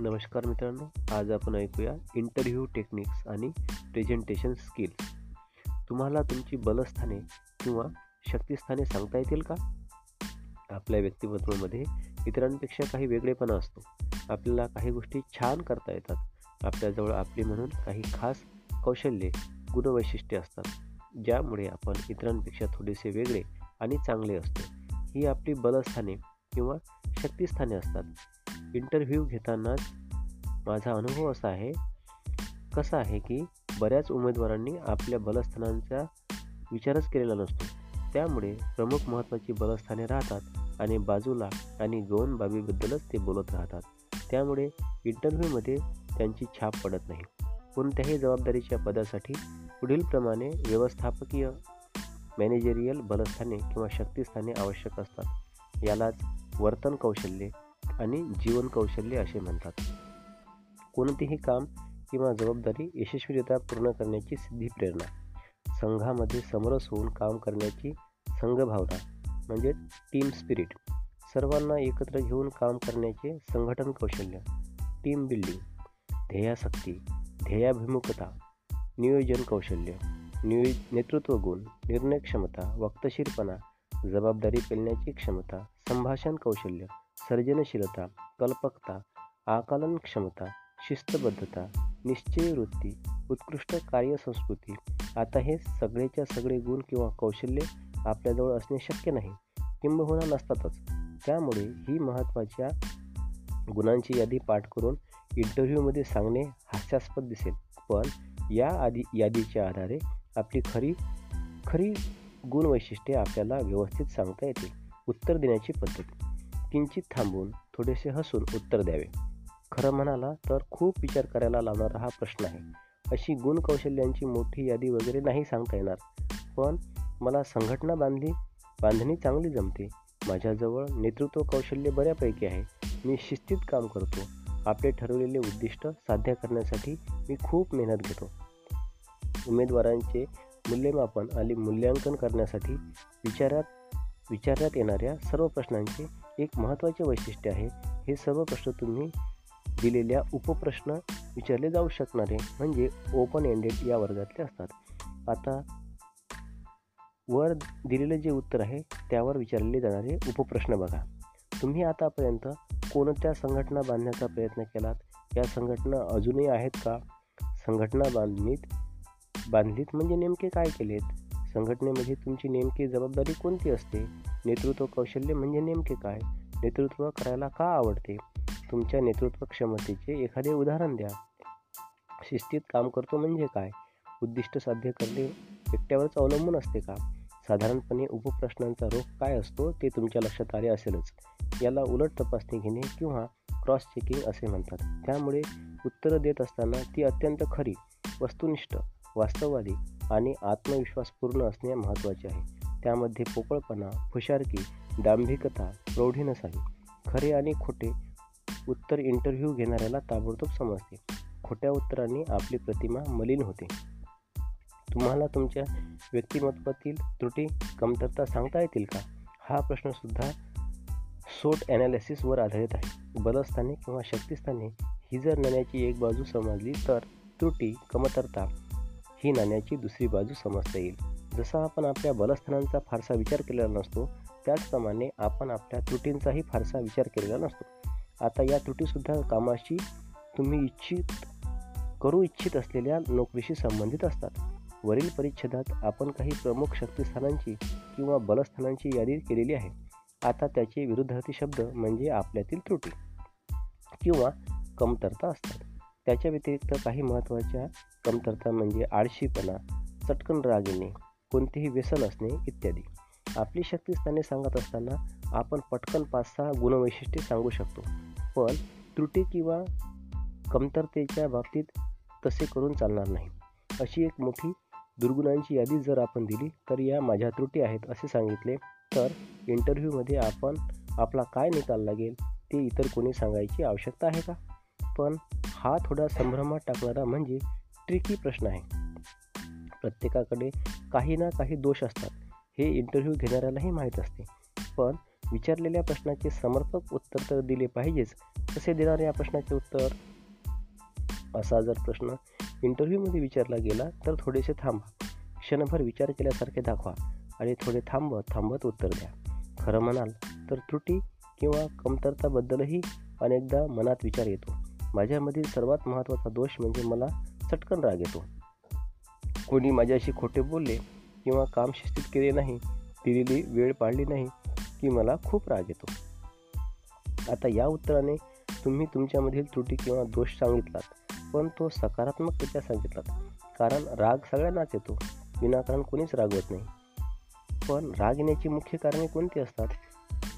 नमस्कार मित्रांनो आज आपण ऐकूया इंटरव्ह्यू टेक्निक्स आणि प्रेझेंटेशन स्किल्स तुम्हाला तुमची बलस्थाने किंवा शक्तिस्थाने सांगता येतील का? आपल्या व्यक्तिमत्वामध्ये इतरांपेक्षा काही वेगळेपणा असतो. आपल्याला काही गोष्टी छान करता येतात. आपल्याजवळ आपली म्हणून काही खास कौशल्ये गुणवैशिष्ट्ये असतात. ज्यामुळे आपण इतरांपेक्षा थोडेसे वेगळे आणि चांगले असतो. ही आपली बलस्थाने किंवा शक्तिस्थाने असतात. इंटरव्ह्यू घेतानाच माझा अनुभव असा आहे कसा आहे की बऱ्याच उमेदवारांनी आपल्या बलस्थानांचा विचारच केलेला नसतो. त्यामुळे प्रमुख महत्त्वाची बलस्थाने राहतात आणि बाजूला आणि गौण बाबीबद्दलच ते बोलत राहतात. त्यामुळे इंटरव्ह्यूमध्ये त्यांची छाप पडत नाही. कोणत्याही जबाबदारीच्या पदासाठी पुढीलप्रमाणे व्यवस्थापकीय मॅनेजेरियल बलस्थाने किंवा शक्तिस्थाने आवश्यक असतात. यालाच वर्तन कौशल्ये आणि जीवन कौशल्य असे म्हणतात. कोणतेही काम किंवा जबाबदारी यशस्वीरित्या पूर्ण करण्याची सिद्धी प्रेरणा. संघामध्ये समरस होऊन काम करण्याची संघभावना म्हणजे टीम स्पिरिट सर्वांना एकत्र घेऊन काम करण्याचे संघटन कौशल्य टीम बिल्डिंग ध्येयासक्ती ध्येयाभिमुखता नियोजन कौशल्य नियो नेतृत्व गुण निर्णय क्षमता वक्तशीरपणा जबाबदारी पेलण्याची क्षमता संभाषण कौशल्य सर्जनशीलता कल्पकता आकलन क्षमता शिस्तबद्धता निश्चय वृत्ती उत्कृष्ट कार्यसंस्कृती आता हे सगळेच्या सगळे गुण किंवा कौशल्य आपल्याजवळ असणे शक्य नाही किंबहुना नसतातच. त्यामुळे ही महत्त्वाच्या गुणांची यादी पाठ करून इंटरव्ह्यूमध्ये सांगणे हास्यास्पद दिसेल. पण या आधी यादीच्या आधारे आपली खरी खरी गुणवैशिष्ट्ये आपल्याला व्यवस्थित सांगता येतील. उत्तर देण्याची पद्धत. किंचित थांबून थोडेसे हसून उत्तर द्यावे. खरं म्हणाला तर खूप विचार करायला लावणारा हा प्रश्न आहे. अशी गुण कौशल्यांची मोठी यादी वगैरे नाही सांगता येणार. पण मला संघटना बांधली बांधणी चांगली जमते. माझ्याजवळ नेतृत्व कौशल्य बऱ्यापैकी आहे. मी शिस्तीत काम करतो. आपले ठरवलेले उद्दिष्ट साध्य करण्यासाठी मी खूप मेहनत घेतो. उमेदवारांचे मूल्यमापन आणि मूल्यांकन करण्यासाठी विचारात विचारण्यात येणाऱ्या सर्व प्रश्नांचे एक महत्त्वाचे वैशिष्ट्य आहे. हे सर्व प्रश्न तुम्ही दिलेल्या उपप्रश्न विचारले जाऊ शकणारे म्हणजे ओपन एंडेड या वर्गातले असतात. आता वर दिलेले जे उत्तर आहे त्यावर विचारले जाणारे उपप्रश्न बघा. तुम्ही आतापर्यंत कोणत्या संघटना बांधण्याचा प्रयत्न केलात? या संघटना अजूनही आहेत का? संघटना बांधणीत बांधलीत म्हणजे नेमके काय केलेत? संघटनेमध्ये तुमची नेमकी जबाबदारी कोणती असते? नेतृत्व कौशल्य म्हणजे नेमके काय? नेतृत्व करायला का आवडते? तुमच्या नेतृत्व क्षमतेचे एखादे उदाहरण द्या. शिस्तीत काम करतो म्हणजे काय? उद्दिष्ट साध्य करणे एकट्यावरच अवलंबून असते का? साधारणपणे उपप्रश्नांचा रोग काय असतो ते तुमच्या लक्षात आले असेलच. याला उलट तपासणी घेणे किंवा क्रॉस चेकिंग असे म्हणतात. त्यामुळे उत्तरं देत असताना ती अत्यंत खरी वस्तुनिष्ठ वास्तववादी आणि आत्मविश्वासपूर्ण असणे महत्त्वाचे आहे. त्यामध्ये पोकळपणा हुशारकी दांभिकता प्रौढी नसावी खरे आणि खोटे उत्तर इंटरव्ह्यू घेणाऱ्याला ताबडतोब समजते. खोट्या उत्तरांनी आपली प्रतिमा मलिन होते. तुम्हाला तुमच्या व्यक्तिमत्वातील त्रुटी कमतरता सांगता येतील का? हा प्रश्नसुद्धा सोट ॲनालिसिसवर आधारित आहे. बलस्थाने किंवा शक्तिस्थाने ही जर नाण्याची एक बाजू समजली तर त्रुटी कमतरता ही नाण्याची दुसरी बाजू समजता येईल. जसा आपण आपल्या बलस्थानांचा फारसा विचार केलेला नसतो त्याचप्रमाणे आपण आपल्या त्रुटींचाही फारसा विचार केलेला नसतो. आता या त्रुटीसुद्धा कामाशी तुम्ही इच्छित करू इच्छित असलेल्या नोकरीशी संबंधित असतात. वरील परिच्छेदात आपण काही प्रमुख शक्तिस्थानांची किंवा बलस्थानांची यादी केलेली आहे. आता त्याचे विरुद्धार्थी शब्द म्हणजे आपल्यातील त्रुटी किंवा कमतरता असतात. त्याच्या व्यतिरिक्त काही महत्त्वाच्या कमतरता म्हणजे आळशीपणा चटकन राग येणे कोणतेही व्यसन असणे इत्यादी. आपली शक्तिस्थाने सांगत असताना आपण पटकन पाच सहा गुणवैशिष्ट्ये सांगू शकतो. पण त्रुटी किंवा कमतरतेच्या बाबतीत तसे करून चालणार नाही. अशी एक मोठी दुर्गुणांची यादी जर आपण दिली तर या माझ्या त्रुटी आहेत असे सांगितले तर इंटरव्ह्यूमध्ये आपण आपला काय निकाल लागेल ते इतर कोणी सांगायची आवश्यकता आहे का? पण हा थोडा संभ्रमात टाकणारा म्हणजे ट्रिकी प्रश्न आहे. प्रत्येकाकडे काही ना काही दोष असतात. हे इंटरव्ह्यू घेणाऱ्यालाही माहीत असते. पण विचारलेल्या प्रश्नाचे समर्पक उत्तर तर दिले पाहिजेच. कसे देणार या प्रश्नाचे उत्तर? असा जर प्रश्न इंटरव्ह्यूमध्ये विचारला गेला तर थोडेसे थांबा. क्षणभर विचार केल्यासारखे दाखवा आणि थोडे थांबत थांबत उत्तर द्या. खरं म्हणाल तर त्रुटी किंवा कमतरताबद्दलही अनेकदा मनात विचार येतो. माझ्यामधील सर्वात महत्त्वाचा दोष म्हणजे मला चटकन राग येतो. कोणी माझ्याशी खोटे बोलले किंवा काम शिस्तीत केले नाही दिलेली वेळ पाळली नाही की मला खूप राग येतो. आता या उत्तराने तुम्ही तुमच्यामधील त्रुटी किंवा दोष सांगितलात पण तो सकारात्मकरित्या सांगितलात. कारण राग सगळ्यांनाच येतो विनाकारण कोणीच रागवत नाही. पण राग येण्याची मुख्य कारणे कोणती असतात?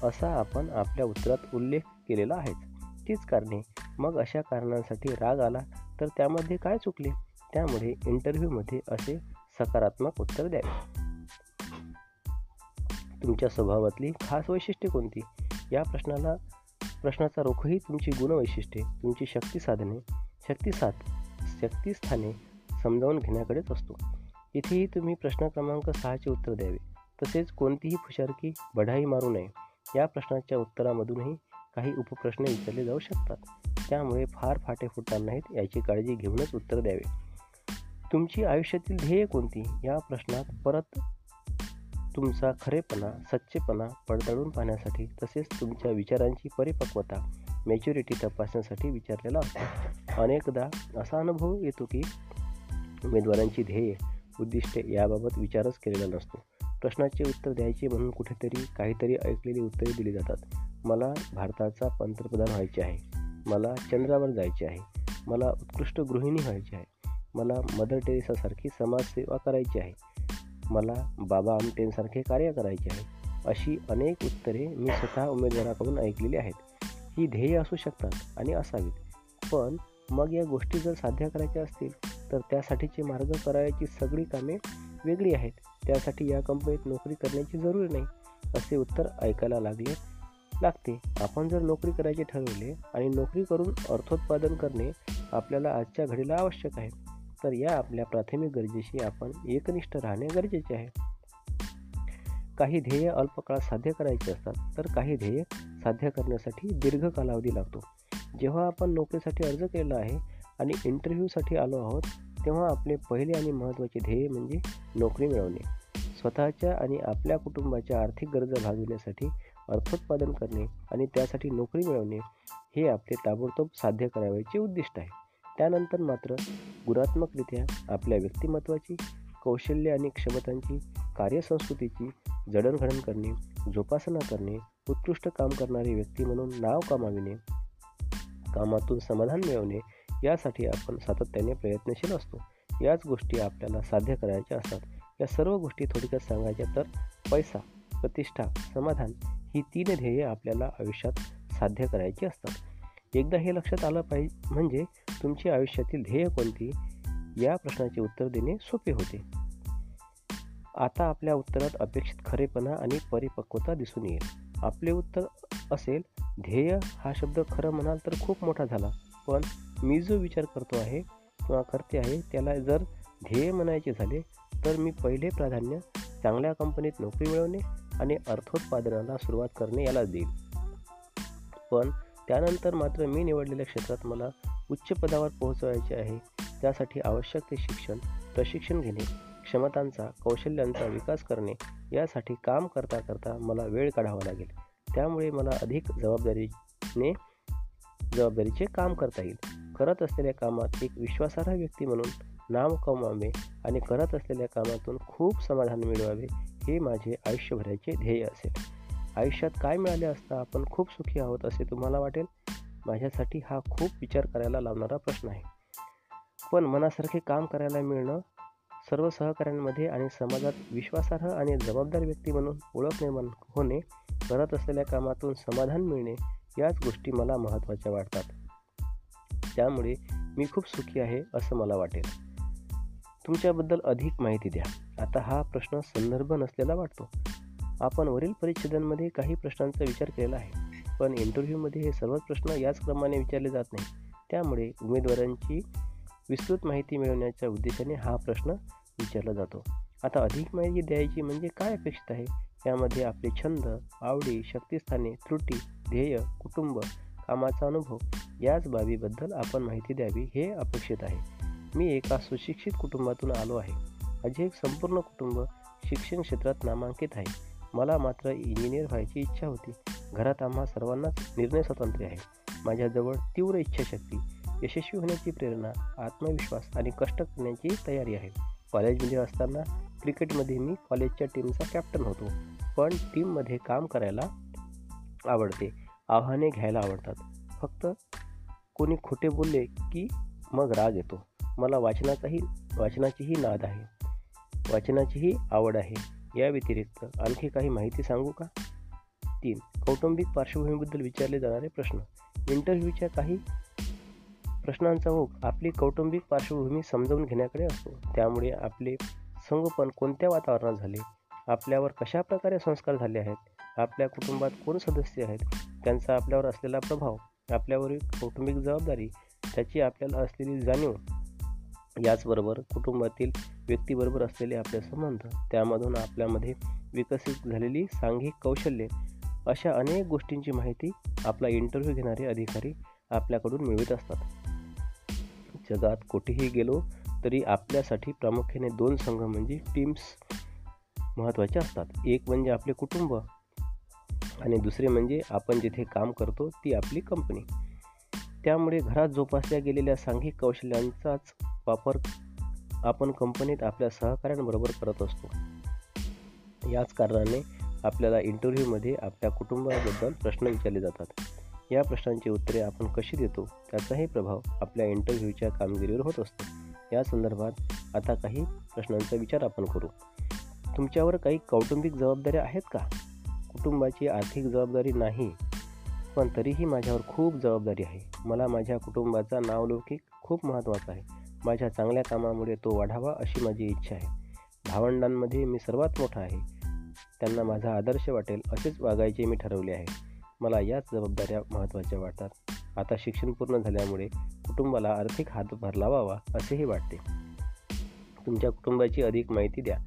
असा आपण आपल्या उत्तरात उल्लेख केलेला आहे. तीच कारणे. मग अशा कारणांसाठी राग आला तर त्यामध्ये काय चुकले? त्यामुळे इंटरव्ह्यूमध्ये असे सकारात्मक उत्तर द्यावे. तुमच्या स्वभावातली खास वैशिष्ट्ये कोणती? या प्रश्नाला प्रश्नाचा रोखही तुमची गुणवैशिष्ट्ये तुमची शक्ती साधने शक्तिसाध शक्तीस्थाने समजावून घेण्याकडेच असतो. इथेही तुम्ही प्रश्न क्रमांक सहाचे उत्तर द्यावे. तसेच कोणतीही फुशारकी बढाई मारू नये. या प्रश्नाच्या उत्तरामधूनही काही उपप्रश्न विचारले जाऊ शकतात. त्यामुळे फार फाटे फुटणार नाहीत याची काळजी घेऊनच उत्तर द्यावे. तुमची आयुष्यातील ध्येय कोणती? या प्रश्नात परत तुमचा खरेपणा सच्चेपणा पडताळून पाहण्यासाठी तसेच तुमच्या विचारांची परिपक्वता मॅच्युरिटी तपासण्यासाठी विचारलेला असतो. अनेकदा असा अनुभव येतो की उमेदवारांची ध्येय उद्दिष्टे याबाबत विचारच केलेला नसतो. प्रश्नाचे उत्तर द्यायचे म्हणून कुठेतरी काहीतरी ऐकलेली उत्तरे दिली जातात. मला भारताचा पंतप्रधान व्हायचे आहे. मला चंद्रावर जायचे आहे. मला उत्कृष्ट गृहिणी व्हायची आहे. मला मदर टेरेसासारखी समाजसेवा करायची आहे. मला बाबा आमटेंसारखे कार्य करायचे आहे. अशी अनेक उत्तरे मी स्वतः उमेदवाराकडून ऐकलेली आहेत. ही ध्येय असू शकतात आणि असावीत. पण मग या गोष्टी जर साध्य करायच्या असतील तर त्यासाठीचे मार्ग करायची सगळी कामे वेगळी आहेत. त्यासाठी या कंपनीत नोकरी करण्याची जरूर नाही असे उत्तर ऐकायला लागले लागते. आपण जर नोकरी करायचे ठरवले आणि नोकरी करून अर्थोत्पादन करणे आपल्याला आजच्या घडीला आवश्यक आहे. तर या आपल्या प्राथमिक गरजेशी आपण एकनिष्ठ राहणे गरजेचे आहे. काही ध्येय अल्पकाळात साध्य करायचे असतात तर काही ध्येय साध्य करण्यासाठी दीर्घ कालावधी लागतो. जेव्हा आपण नोकरीसाठी अर्ज केला आहे आणि इंटरव्ह्यूसाठी आलो आहोत तेव्हा आपले पहिले आणि महत्त्वाचे ध्येय म्हणजे नोकरी मिळवणे. स्वतःच्या आणि आपल्या कुटुंबाच्या आर्थिक गरजा भागविण्यासाठी अर्थोत्पादन करणे आणि त्यासाठी नोकरी मिळवणे हे आपले ताबडतोब साध्य करावयाचे उद्दिष्ट आहे. त्यानंतर मात्र गुणात्मकरित्या आपल्या व्यक्तिमत्वाची कौशल्य आणि क्षमतांची कार्यसंस्कृतीची जडणघडण करणे जोपासना करणे उत्कृष्ट काम करणारी व्यक्ती म्हणून नाव कमाविणे कामातून समाधान मिळवणे यासाठी आपण सातत्याने प्रयत्नशील असतो. याच गोष्टी आपल्याला साध्य करायच्या असतात. या सर्व गोष्टी थोडक्यात सांगायच्या तर पैसा प्रतिष्ठा समाधान ही तीन ध्येय आपल्याला आयुष्यात साध्य करायची असतात. एकदा हे लक्षात आलं पाहिजे म्हणजे तुमची आयुष्यातील ध्येय कोणती? या प्रश्नाचे उत्तर देणे सोपे होते. आता आपल्या उत्तरात अपेक्षित खरेपणा आणि परिपक्वता दिसून येईल. आपले उत्तर असेल ध्येय हा शब्द खरं म्हणाल तर खूप मोठा झाला. पण मी जो विचार करतो आहे किंवा करते आहे त्याला जर ध्येय म्हणायचे झाले तर मी पहिले प्राधान्य चांगल्या कंपनीत नोकरी मिळवणे आणि अर्थोत्पादनाला सुरुवात करणे याला देईल. पण त्यानंतर मात्र मी निवडलेल्या क्षेत्रात मला उच्च पदावर पोहोचवायचे आहे. त्यासाठी आवश्यक ते शिक्षण प्रशिक्षण घेणे क्षमतांचा कौशल्यांचा विकास करणे यासाठी काम करता करता मला वेळ काढावा लागेल. त्यामुळे मला अधिक जबाबदारीने जबाबदारीचे काम करता येईल. करत असलेल्या कामात एक विश्वासार्ह व्यक्ती म्हणून नाव कमवावे आणि करत असलेल्या कामातून खूप समाधान मिळवावे हे माझे आयुष्यभराचे ध्येय असेल. आयुष्यात काय मिळाले असता आपण खूप सुखी आहोत असे तुम्हाला वाटेल? माझ्यासाठी हा खूप विचार करायला लावणारा प्रश्न आहे. पण मनासारखे काम करायला मिळणं सर्व सहकाऱ्यांमध्ये आणि समाजात विश्वासार्ह आणि जबाबदार व्यक्ती म्हणून ओळख निर्माण होणे करत असलेल्या कामातून समाधान मिळणे याच गोष्टी मला महत्त्वाच्या वाटतात. त्यामुळे मी खूप सुखी आहे असं मला वाटेल. तुमच्याबद्दल अधिक माहिती द्या. आता हा प्रश्न संदर्भ नसलेला वाटतो. आपण वरील परिच्छेदांमध्ये काही प्रश्नांचा विचार केलेला आहे पण इंटरव्ह्यूमध्ये हे सर्वच प्रश्न याच क्रमाने विचारले जात नाही त्यामुळे उमेदवारांची विस्तृत माहिती मिळवण्याच्या उद्देशाने हा प्रश्न विचारला जातो. आता अधिक माहिती द्यायची म्हणजे काय अपेक्षित आहे? यामध्ये आपले छंद आवडी शक्तिस्थाने त्रुटी ध्येय कुटुंब कामाचा अनुभव याच बाबीबद्दल आपण माहिती द्यावी हे अपेक्षित आहे. मी एका सुशिक्षित कुटुंबातून आलो आहे. अजय एक संपूर्ण कुटुंब शिक्षण क्षेत्रात नामांकित आहे. मला मात्र इंजिनियर व्हायची इच्छा होती. घरात आम्हा सर्वांनाच निर्णय स्वातंत्र्य आहे. माझ्याजवळ तीव्र इच्छाशक्ती यशस्वी होण्याची प्रेरणा आत्मविश्वास आणि कष्ट करण्याची तयारी आहे. कॉलेजमध्ये असताना क्रिकेटमध्ये मी कॉलेजच्या टीमचा कॅप्टन होतो. पण टीममध्ये काम करायला आवडते. आव्हाने घ्यायला आवडतात. फक्त कोणी खोटे बोलले की मग राग येतो. मला वाचनाचाही वाचनाचीही नाद आहे. वाचनाचीही आवड आहे. या व्यतिरिक्त आणखी काही माहिती सांगू का? तीन. कौटुंबिक पार्श्वभूमीबद्दल विचारले जाणारे प्रश्न. इंटरव्ह्यूच्या काही प्रश्नांचा ओघ आपली कौटुंबिक पार्श्वभूमी समजावून घेण्याकडे असतो. त्यामुळे आपले संगोपन कोणत्या वातावरणात झाले? आपल्यावर कशा प्रकारे संस्कार झाले आहेत? आपल्या कुटुंबात कोण सदस्य आहेत? त्यांचा आपल्यावर असलेला प्रभाव आपल्यावरील कौटुंबिक जबाबदारी त्याची आपल्याला असलेली जाणीव याचबरोबर कुटुंबातील व्यक्तीबरोबर असलेले आपले संबंध त्यामधून आपल्यामध्ये विकसित झालेली सांघिक कौशल्ये अशा अनेक गोष्टींची माहिती आपला इंटरव्ह्यू घेणारे अधिकारी आपल्याकडून मिळवित असतात. जगात कुठेही गेलो तरी आपल्यासाठी प्रामुख्याने दोन संघ म्हणजे टीम्स महत्त्वाचे असतात. एक म्हणजे आपले कुटुंब आणि दुसरे म्हणजे आपण जिथे काम करतो ती आपली कंपनी त्यामुळे घरात जोपासल्या गेलेल्या सांघिक कौशल्यांचाच वापर आपण कंपनीत आपल्या सहकाऱ्यांबरोबर करत असतो. याच कारणाने आपल्याला इंटरव्ह्यूमध्ये आपल्या कुटुंबाबद्दल प्रश्न विचारले जातात. या प्रश्नांची उत्तरे आपण कशी देतो त्याचाही प्रभाव आपल्या इंटरव्ह्यूच्या कामगिरीवर होत असतो. या संदर्भात आता काही प्रश्नांचा विचार आपण करू. तुमच्यावर काही कौटुंबिक जबाबदाऱ्या आहेत का? कुटुंबाची आर्थिक जबाबदारी नाही पण तरीही माझ्यावर खूप जबाबदारी आहे. मला माझ्या कुटुंबाचा नावलौकिक खूप महत्त्वाचा आहे. माझ्या चांगल्या कामामुळे तो वाढावा अशी माझी इच्छा आहे. भावंडांमध्ये मी सर्वात मोठा आहे. त्यांना माझा आदर्श वाटेल असेच वागायचे मी ठरवले आहे. मला याच जबाबदाऱ्या महत्त्वाच्या वाटतात. आता शिक्षण पूर्ण झाल्यामुळे कुटुंबाला आर्थिक हातभार लावावा असेही वाटते. तुमच्या कुटुंबाची अधिक माहिती द्या.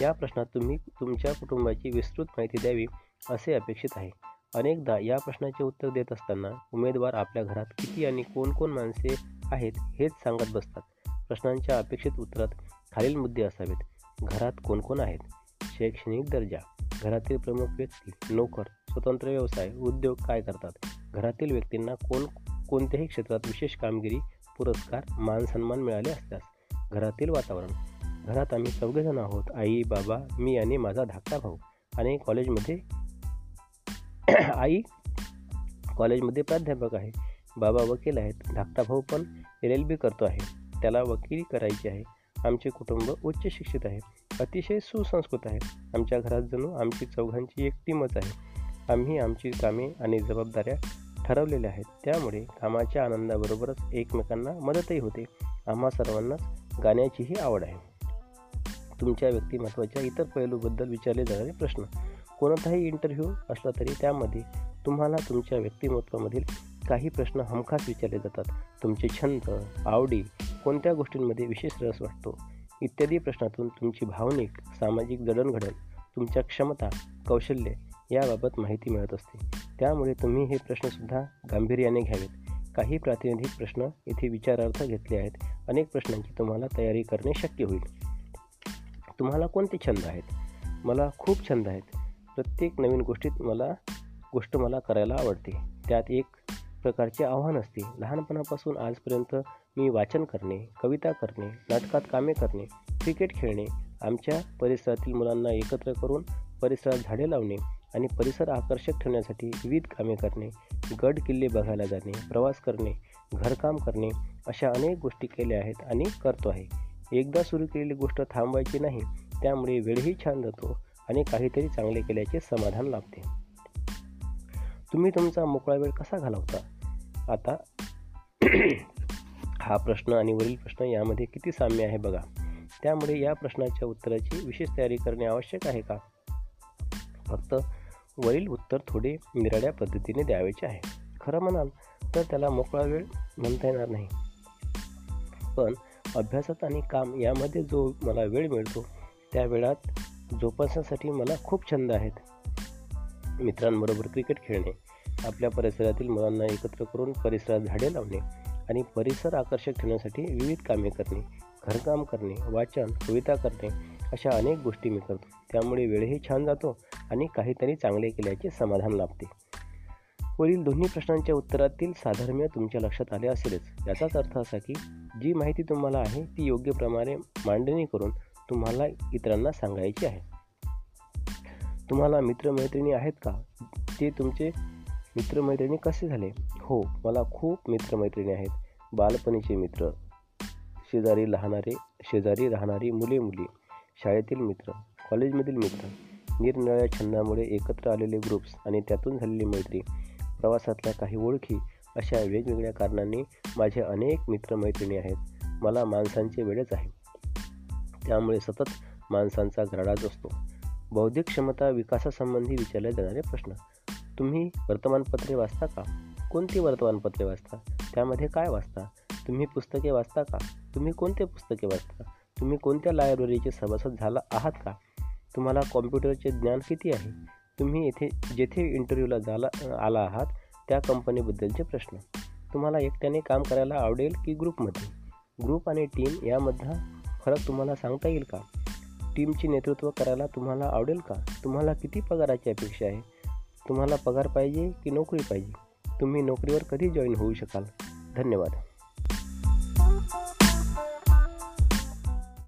या प्रश्नात तुम्ही तुमच्या कुटुंबाची विस्तृत माहिती द्यावी असे अपेक्षित आहे. अनेकदा या प्रश्नाचे उत्तर देत असताना उमेदवार आपल्या घरात किती आणि कोण कोण माणसे आहेत हेच सांगत बसतात. प्रश्नांच्या अपेक्षित उत्तरात खालील मुद्दे असावेत. घरात कोण कोण आहेत? शैक्षणिक दर्जा घरातील प्रमुख व्यक्ती नोकर स्वतंत्र व्यवसाय उद्योग काय करतात? घरातील व्यक्तींना कोण कोणत्याही क्षेत्रात विशेष कामगिरी पुरस्कार मान सन्मान मिळाले असल्यास घरातील वातावरण. घरात आम्ही चौघेजण आहोत. आई बाबा मी आणि माझा धाकटा भाऊ. आणि कॉलेजमध्ये आई कॉलेजमध्ये प्राध्यापक आहे. बाबा वकील आहेत. धाकटा भाऊ पण एल एल बी करतो आहे. त्याला वकिली करायची आहे. आमचे कुटुंब उच्च शिक्षित आहे. अतिशय सुसंस्कृत आहे. आमच्या घरात जणू आमची चौघांची एक टीमच आहे. आम्ही आमची कामे आणि जबाबदाऱ्या ठरवलेल्या आहेत. त्यामुळे कामाच्या आनंदाबरोबरच एकमेकांना मदतही होते. आम्हा सर्वांनाच गाण्याचीही आवड आहे. तुमच्या व्यक्तिमत्वाच्या इतर पैलूबद्दल विचारले जाणारे प्रश्न. कोणताही इंटरव्ह्यू असला तरी त्यामध्ये तुम्हाला तुमच्या व्यक्तिमत्वामधील काही प्रश्न हमखास विचारले जातात. तुमचे छंद आवडी कोणत्या गोष्टींमध्ये विशेष रस वाटतो? इत्यादी प्रश्नातून तुमची भावनिक सामाजिक जडणघडण तुमच्या क्षमता कौशल्य याबाबत माहिती मिळत असते. त्यामुळे तुम्ही हे प्रश्नसुद्धा गांभीर्याने घ्यावेत. काही प्रातिनिधिक प्रश्न इथे विचारार्थ घेतले आहेत. अनेक प्रश्नांची तुम्हाला तयारी करणे शक्य होईल. तुम्हाला कोणते छंद आहेत? मला खूप छंद आहेत. प्रत्येक नवीन गोष्टीत मला गोष्ट मला करायला आवडते. त्यात एक प्रकारचे आव्हान असते. लहानपणापासून आजपर्यंत मी वाचन करणे कविता करणे नाटकात कामे करणे क्रिकेट खेळणे आमच्या परिसरातील मुलांना एकत्र करून परिसरात झाडे लावणे आणि परिसर आकर्षक ठेवण्यासाठी विविध कामे करणे गड किल्ले बघायला जाणे प्रवास करणे घरकाम करणे अशा अनेक गोष्टी केल्या आहेत आणि करतो आहे. एकदा सुरू केलेली गोष्ट थांबवायची नाही त्यामुळे वेळही छान जातो आणि काहीतरी चांगले केल्याचे समाधान लाभते. तुम्ही तुमचा मोकळा वेळ कसा घालवता? आता हा प्रश्न आणि वरील प्रश्न यामध्ये किती साम्य आहे बघा. त्यामुळे या प्रश्नाच्या उत्तराची विशेष तयारी करणे आवश्यक आहे का? फक्त वरील उत्तर थोडे निराळ्या पद्धतीने द्यावेचे आहे. खरं म्हणाल तर त्याला मोकळा वेळ म्हणता येणार नाही. पण अभ्यासात आणि काम यामध्ये जो मला वेळ मिळतो त्या वेळात जोपासण्यासाठी मला खूप छंद आहेत. मित्रांबरोबर क्रिकेट खेळणे आपल्या परिसरातील मुलांना एकत्र करून परिसरात झाडे लावणे आणि परिसर आकर्षक ठेवण्यासाठी विविध कामे करणे घरकाम करणे वाचन कविता करणे अशा अनेक गोष्टी मी करतो. त्यामुळे वेळही छान जातो आणि काहीतरी चांगले केल्याचे समाधान लाभते. वरील दोन्ही प्रश्नांच्या उत्तरातील साधर्म्य तुमच्या लक्षात आले असेलच. याचाच अर्थ असा की जी माहिती तुम्हाला आहे ती योग्य प्रमाणे मांडणी करून तुम्हाला इतरांना सांगायची आहे. तुम्हाला मित्रमैत्रिणी आहेत का? ते तुमचे मित्रमैत्रिणी कसे झाले? हो मला खूप मित्रमैत्रिणी आहेत. बालपणीचे मित्र शेजारी राहणारे शेजारी राहणारी मुले मुली शाळेतील मित्र कॉलेजमधील मित्र निरनिराळ्या छंदामुळे एकत्र आलेले ग्रुप्स आणि त्यातून झालेली मैत्री प्रवासातल्या काही ओळखी अशा वेगवेगळ्या कारणांनी माझे अनेक मित्रमैत्रिणी आहेत. मला माणसांचे वेळच आहे. त्यामुळे सतत माणसांचा घराडाच असतो. बौद्धिक क्षमता विकासासंबंधी विचारले जाणारे प्रश्न. तुम्ही वर्तमानपत्रे वाचता का? कोणती वर्तमानपत्रे वाचता? त्यामध्ये काय वाचता? तुम्ही पुस्तके वाचता का? तुम्ही कोणते पुस्तके वाचता? तुम्ही कोणत्या लायब्ररीचे सभासद झाला आहात का? तुम्हाला कॉम्प्युटरचे ज्ञान किती आहे? तुम्ही येथे जेथे इंटरव्ह्यूला झाला आला आहात त्या कंपनीबद्दलचे प्रश्न. तुम्हाला एकट्याने काम करायला आवडेल की ग्रुपमध्ये ग्रुप आणि टीम यामधला फरक तुम्हाला सांगता येईल का? टीमचे नेतृत्व करायला तुम्हाला आवडेल का? तुम्हाला किती पगाराची अपेक्षा आहे? तुम्हाला पगार पाहिजे की नोकरी पाहिजे? तुम्ही नोकरीवर कधी जॉईन होऊ शकाल? धन्यवाद.